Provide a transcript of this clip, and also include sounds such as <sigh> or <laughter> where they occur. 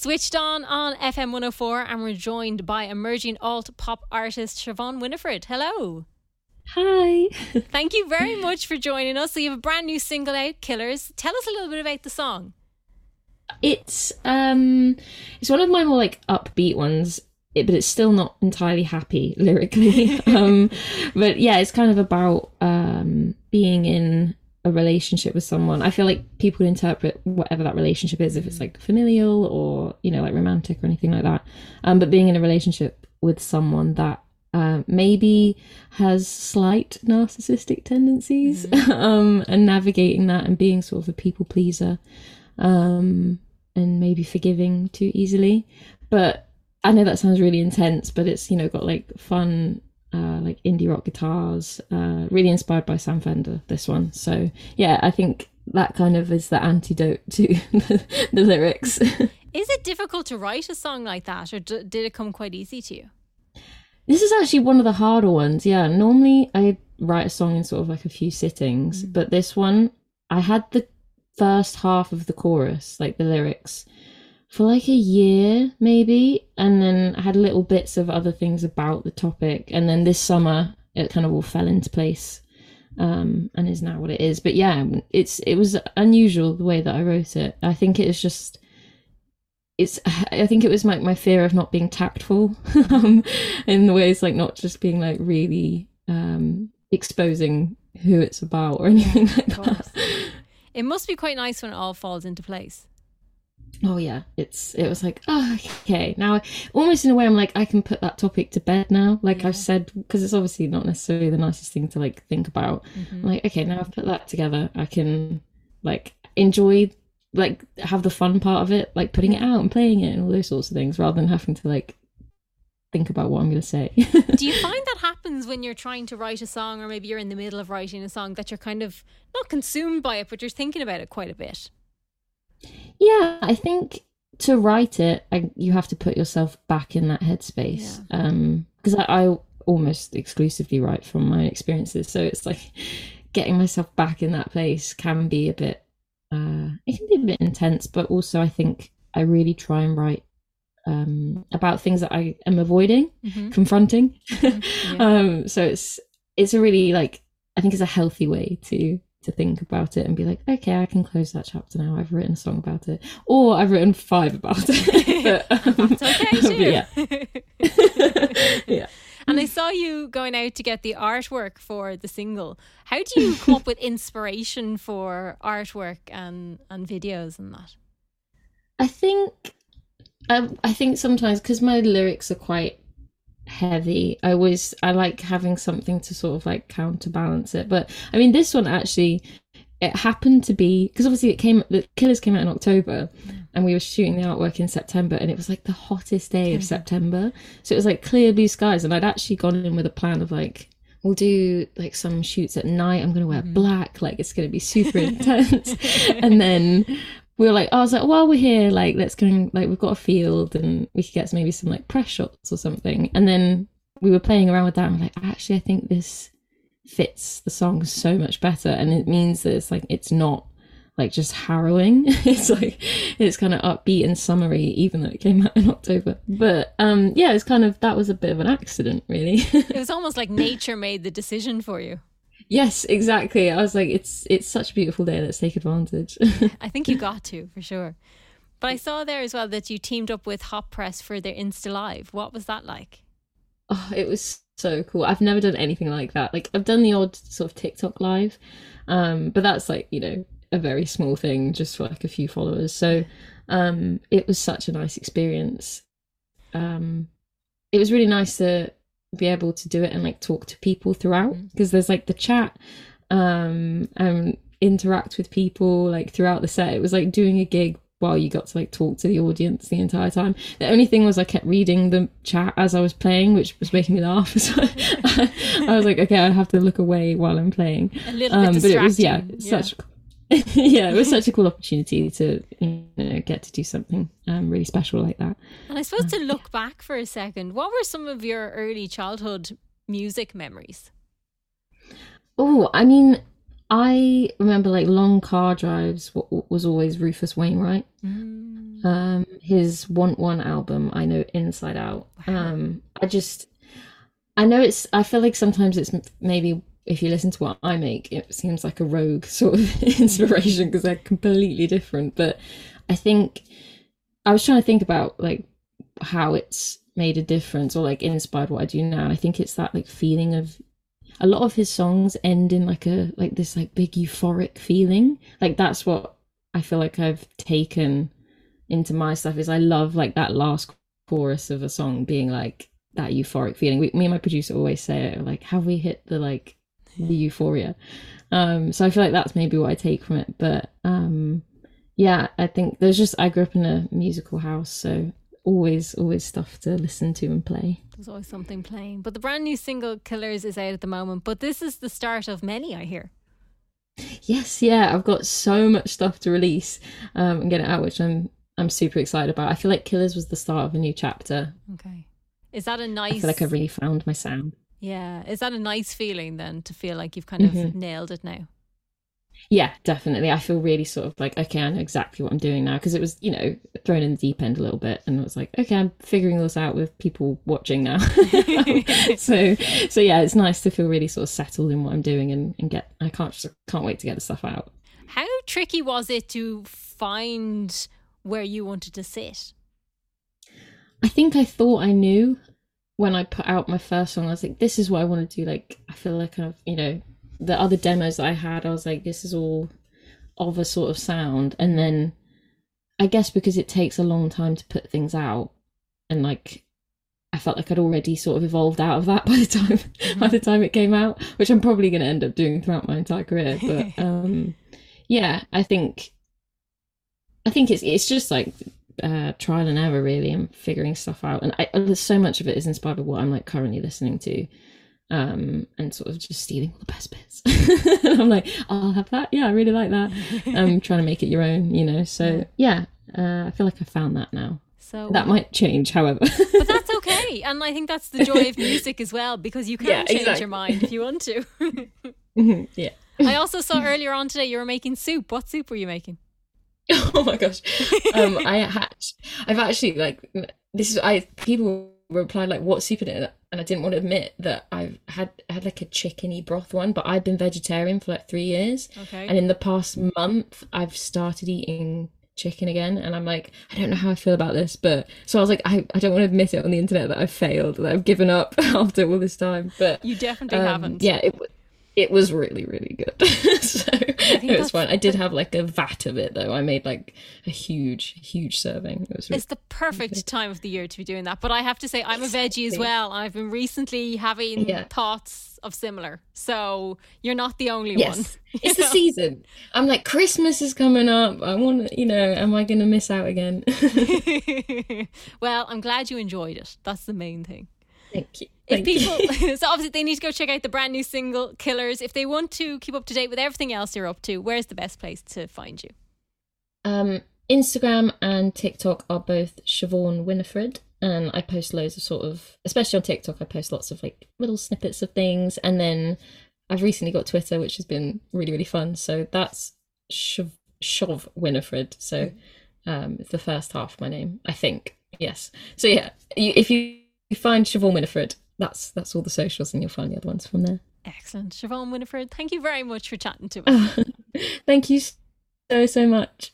Switched on on FM 104, and we're joined by emerging alt pop artist Siobhan Winifred. Hello. Hi. <laughs> Thank you very much for joining us. So, you have a brand new single out, Killers. Tell us a little bit about the song. It's um, it's one of my more like upbeat ones, it, but it's still not entirely happy lyrically. <laughs> um, but yeah, it's kind of about um being in a relationship with someone. I feel like people interpret whatever that relationship is, if it's like familial or you know like romantic or anything like that. Um, but being in a relationship with someone that uh, maybe has slight narcissistic tendencies, mm-hmm. <laughs> um, and navigating that and being sort of a people pleaser, um, and maybe forgiving too easily. But I know that sounds really intense, but it's you know got like fun uh, like indie rock guitars, uh, really inspired by Sam Fender, this one. So, yeah, I think that kind of is the antidote to <laughs> the, the lyrics. <laughs> is it difficult to write a song like that, or d- did it come quite easy to you? This is actually one of the harder ones. Yeah, normally I write a song in sort of like a few sittings, mm. but this one, I had the first half of the chorus, like the lyrics, for like a year maybe and then I had little bits of other things about the topic and then this summer it kind of all fell into place um, and is now what it is. But yeah it's it was unusual the way that I wrote it. I think it is just it's <sighs> I think it was my, my fear of not being tactful <laughs> um, in the ways like not just being like really um, exposing who it's about or <laughs> anything like that. It must be quite nice when it all falls into place oh yeah. It's it was like oh okay. Now almost in a way i'm like i can put that topic to bed now. Like yeah. i've said because it's obviously not necessarily the nicest thing to like think about. Mm-hmm. like okay now i've put that together. I can like enjoy like have the fun part of it like putting it out and playing it and all those sorts of things rather than having to like think about what i'm going to say. Do you find that <laughs> happens when you're trying to write a song or maybe you're in the middle of writing a song that you're kind of not consumed by it but you're thinking about it quite a bit yeah, I think to write it, I, you have to put yourself back in that headspace. Yeah. Um, because I, I almost exclusively write from my experiences, so it's like <laughs> getting myself back in that place can be a bit. Uh, it can be a bit intense, but also I think I really try and write um, about things that I am avoiding mm-hmm. confronting. Mm-hmm. <laughs> Yeah. um, so it's it's a really like I think it's a healthy way to to think about it and be like, okay, I can close that chapter now. I've written a song about it, or I've written five about it. <laughs> but, um, okay <laughs> too. yeah. <laughs> yeah. And I saw you going out to get the artwork for the single. How do you come up with inspiration for artwork and and videos and that? I think um, I think sometimes because my lyrics are quite heavy. I always I like having something to sort of like counterbalance it. But I mean, this one actually it happened to be because obviously it came the Killers came out in October, and we were shooting the artwork in September, and it was like the hottest day of September. So it was like clear blue skies, and I'd actually gone in with a plan of like we'll do like some shoots at night. I'm gonna wear mm-hmm. black, like it's gonna be super intense, <laughs> and then we were like, I was like, while we're here, like, let's go, and, like, we've got a field and we could get maybe some like press shots or something. And then we were playing around with that. And we're like, actually, I think this fits the song so much better. And it means that it's like, it's not like just harrowing. <laughs> it's like, it's kind of upbeat and summery, even though it came out in October. But um, yeah, it's kind of, that was a bit of an accident, really. <laughs> it was almost like nature made the decision for you. Yes, exactly. I was like, it's it's such a beautiful day. Let's take advantage. <laughs> I think you got to for sure. But I saw there as well that you teamed up with Hot Press for their Insta Live. What was that like? Oh, it was so cool. I've never done anything like that. Like I've done the odd sort of TikTok live, um, but that's like you know a very small thing, just for like a few followers. So um, it was such a nice experience. Um, it was really nice to be able to do it and like talk to people throughout because mm. there's like the chat um and interact with people like throughout the set it was like doing a gig while you got to like talk to the audience the entire time the only thing was i kept reading the chat as i was playing which was making me laugh <laughs> so I, I was like okay i have to look away while i'm playing a little bit um, but it was yeah, yeah. such <laughs> yeah, it was such a cool opportunity to you know, get to do something um, really special like that. And I suppose uh, to look yeah. back for a second, what were some of your early childhood music memories? Oh, I mean, I remember like long car drives what was always Rufus Wainwright. Mm. Um, his Want One album, I know inside out. Wow. Um, I just, I know it's. I feel like sometimes it's maybe if you listen to what I make, it seems like a rogue sort of <laughs> inspiration because they're completely different. But I think I was trying to think about like how it's made a difference or like inspired what I do now. I think it's that like feeling of a lot of his songs end in like a like this like big euphoric feeling. Like that's what I feel like I've taken into my stuff is I love like that last chorus of a song being like that euphoric feeling. We, me and my producer always say it like have we hit the like the euphoria. Um so I feel like that's maybe what I take from it. But um yeah, I think there's just I grew up in a musical house, so always always stuff to listen to and play. There's always something playing. But the brand new single Killers is out at the moment, but this is the start of many, I hear. Yes, yeah, I've got so much stuff to release um, and get it out, which I'm I'm super excited about. I feel like Killers was the start of a new chapter. Okay. Is that a nice I feel like I've really found my sound. Yeah. Is that a nice feeling then to feel like you've kind of mm-hmm. nailed it now? Yeah, definitely. I feel really sort of like, okay, I know exactly what I'm doing now because it was, you know, thrown in the deep end a little bit, and it was like, okay, I'm figuring this out with people watching now. <laughs> <laughs> so, so yeah, it's nice to feel really sort of settled in what I'm doing and, and get. I can't just can't wait to get the stuff out. How tricky was it to find where you wanted to sit? I think I thought I knew when I put out my first song. I was like, this is what I want to do. Like, I feel like I've, you know, the other demos I had, I was like, this is all of a sort of sound. And then I guess because it takes a long time to put things out, and like I felt like I'd already sort of evolved out of that <laughs> by the time mm-hmm. by the time it came out, which I'm probably going to end up doing throughout my entire career. But <laughs> um, yeah, I think I think it's it's just like uh, trial and error really, and figuring stuff out. And I, there's so much of it is inspired by what I'm like currently listening to um, and sort of just stealing all the best bits. <laughs> I'm like, oh, I'll have that. Yeah, I really like that. I'm <laughs> trying to make it your own, you know. So yeah, uh, I feel like I found that now. So that might change, however. but that's <laughs> okay, and I think that's the joy of music as well, because you can yeah, change exactly. your mind if you want to. yeah. I also saw earlier on today you were making soup. What soup were you making? <laughs> Oh my gosh, um, I had, I've actually like this is I people replied like what soup in it and I didn't want to admit that I've had had like a chickeny broth one, but I've been vegetarian for like three years. Okay. And in the past month, I've started eating chicken again, and I'm like, I don't know how I feel about this, but so I was like, I, I don't want to admit it on the internet that I've failed, that I've given up <laughs> after all this time. But you definitely um, haven't. Yeah, it it was really really good. <laughs> So it was fun i did have like a vat of it though. I made like a huge huge serving. It was really it's the perfect time of the year to be doing that but i have to say i'm exactly. a veggie as well. I've been recently having yeah. thoughts of similar so you're not the only yes. one <laughs> it's the season. I'm like christmas is coming up. I want to you know am i gonna miss out again? <laughs> Well i'm glad you enjoyed it. That's the main thing thank you if people, <laughs> <laughs> so obviously they need to go check out the brand new single "Killers." If they want to keep up to date with everything else you're up to, where's the best place to find you? Um, Instagram and TikTok are both Siobhan Winifred, and I post loads of sort of, especially on TikTok, I post lots of like little snippets of things, and then I've recently got Twitter, which has been really really fun. So that's Shov, Shov Winifred. So um, it's the first half of my name, I think. Yes. So yeah, if you, if you find Siobhan Winifred that's that's all the socials, and you'll find the other ones from there. Excellent, Siobhan Winifred. Thank you very much for chatting to us. <laughs> thank you so so much.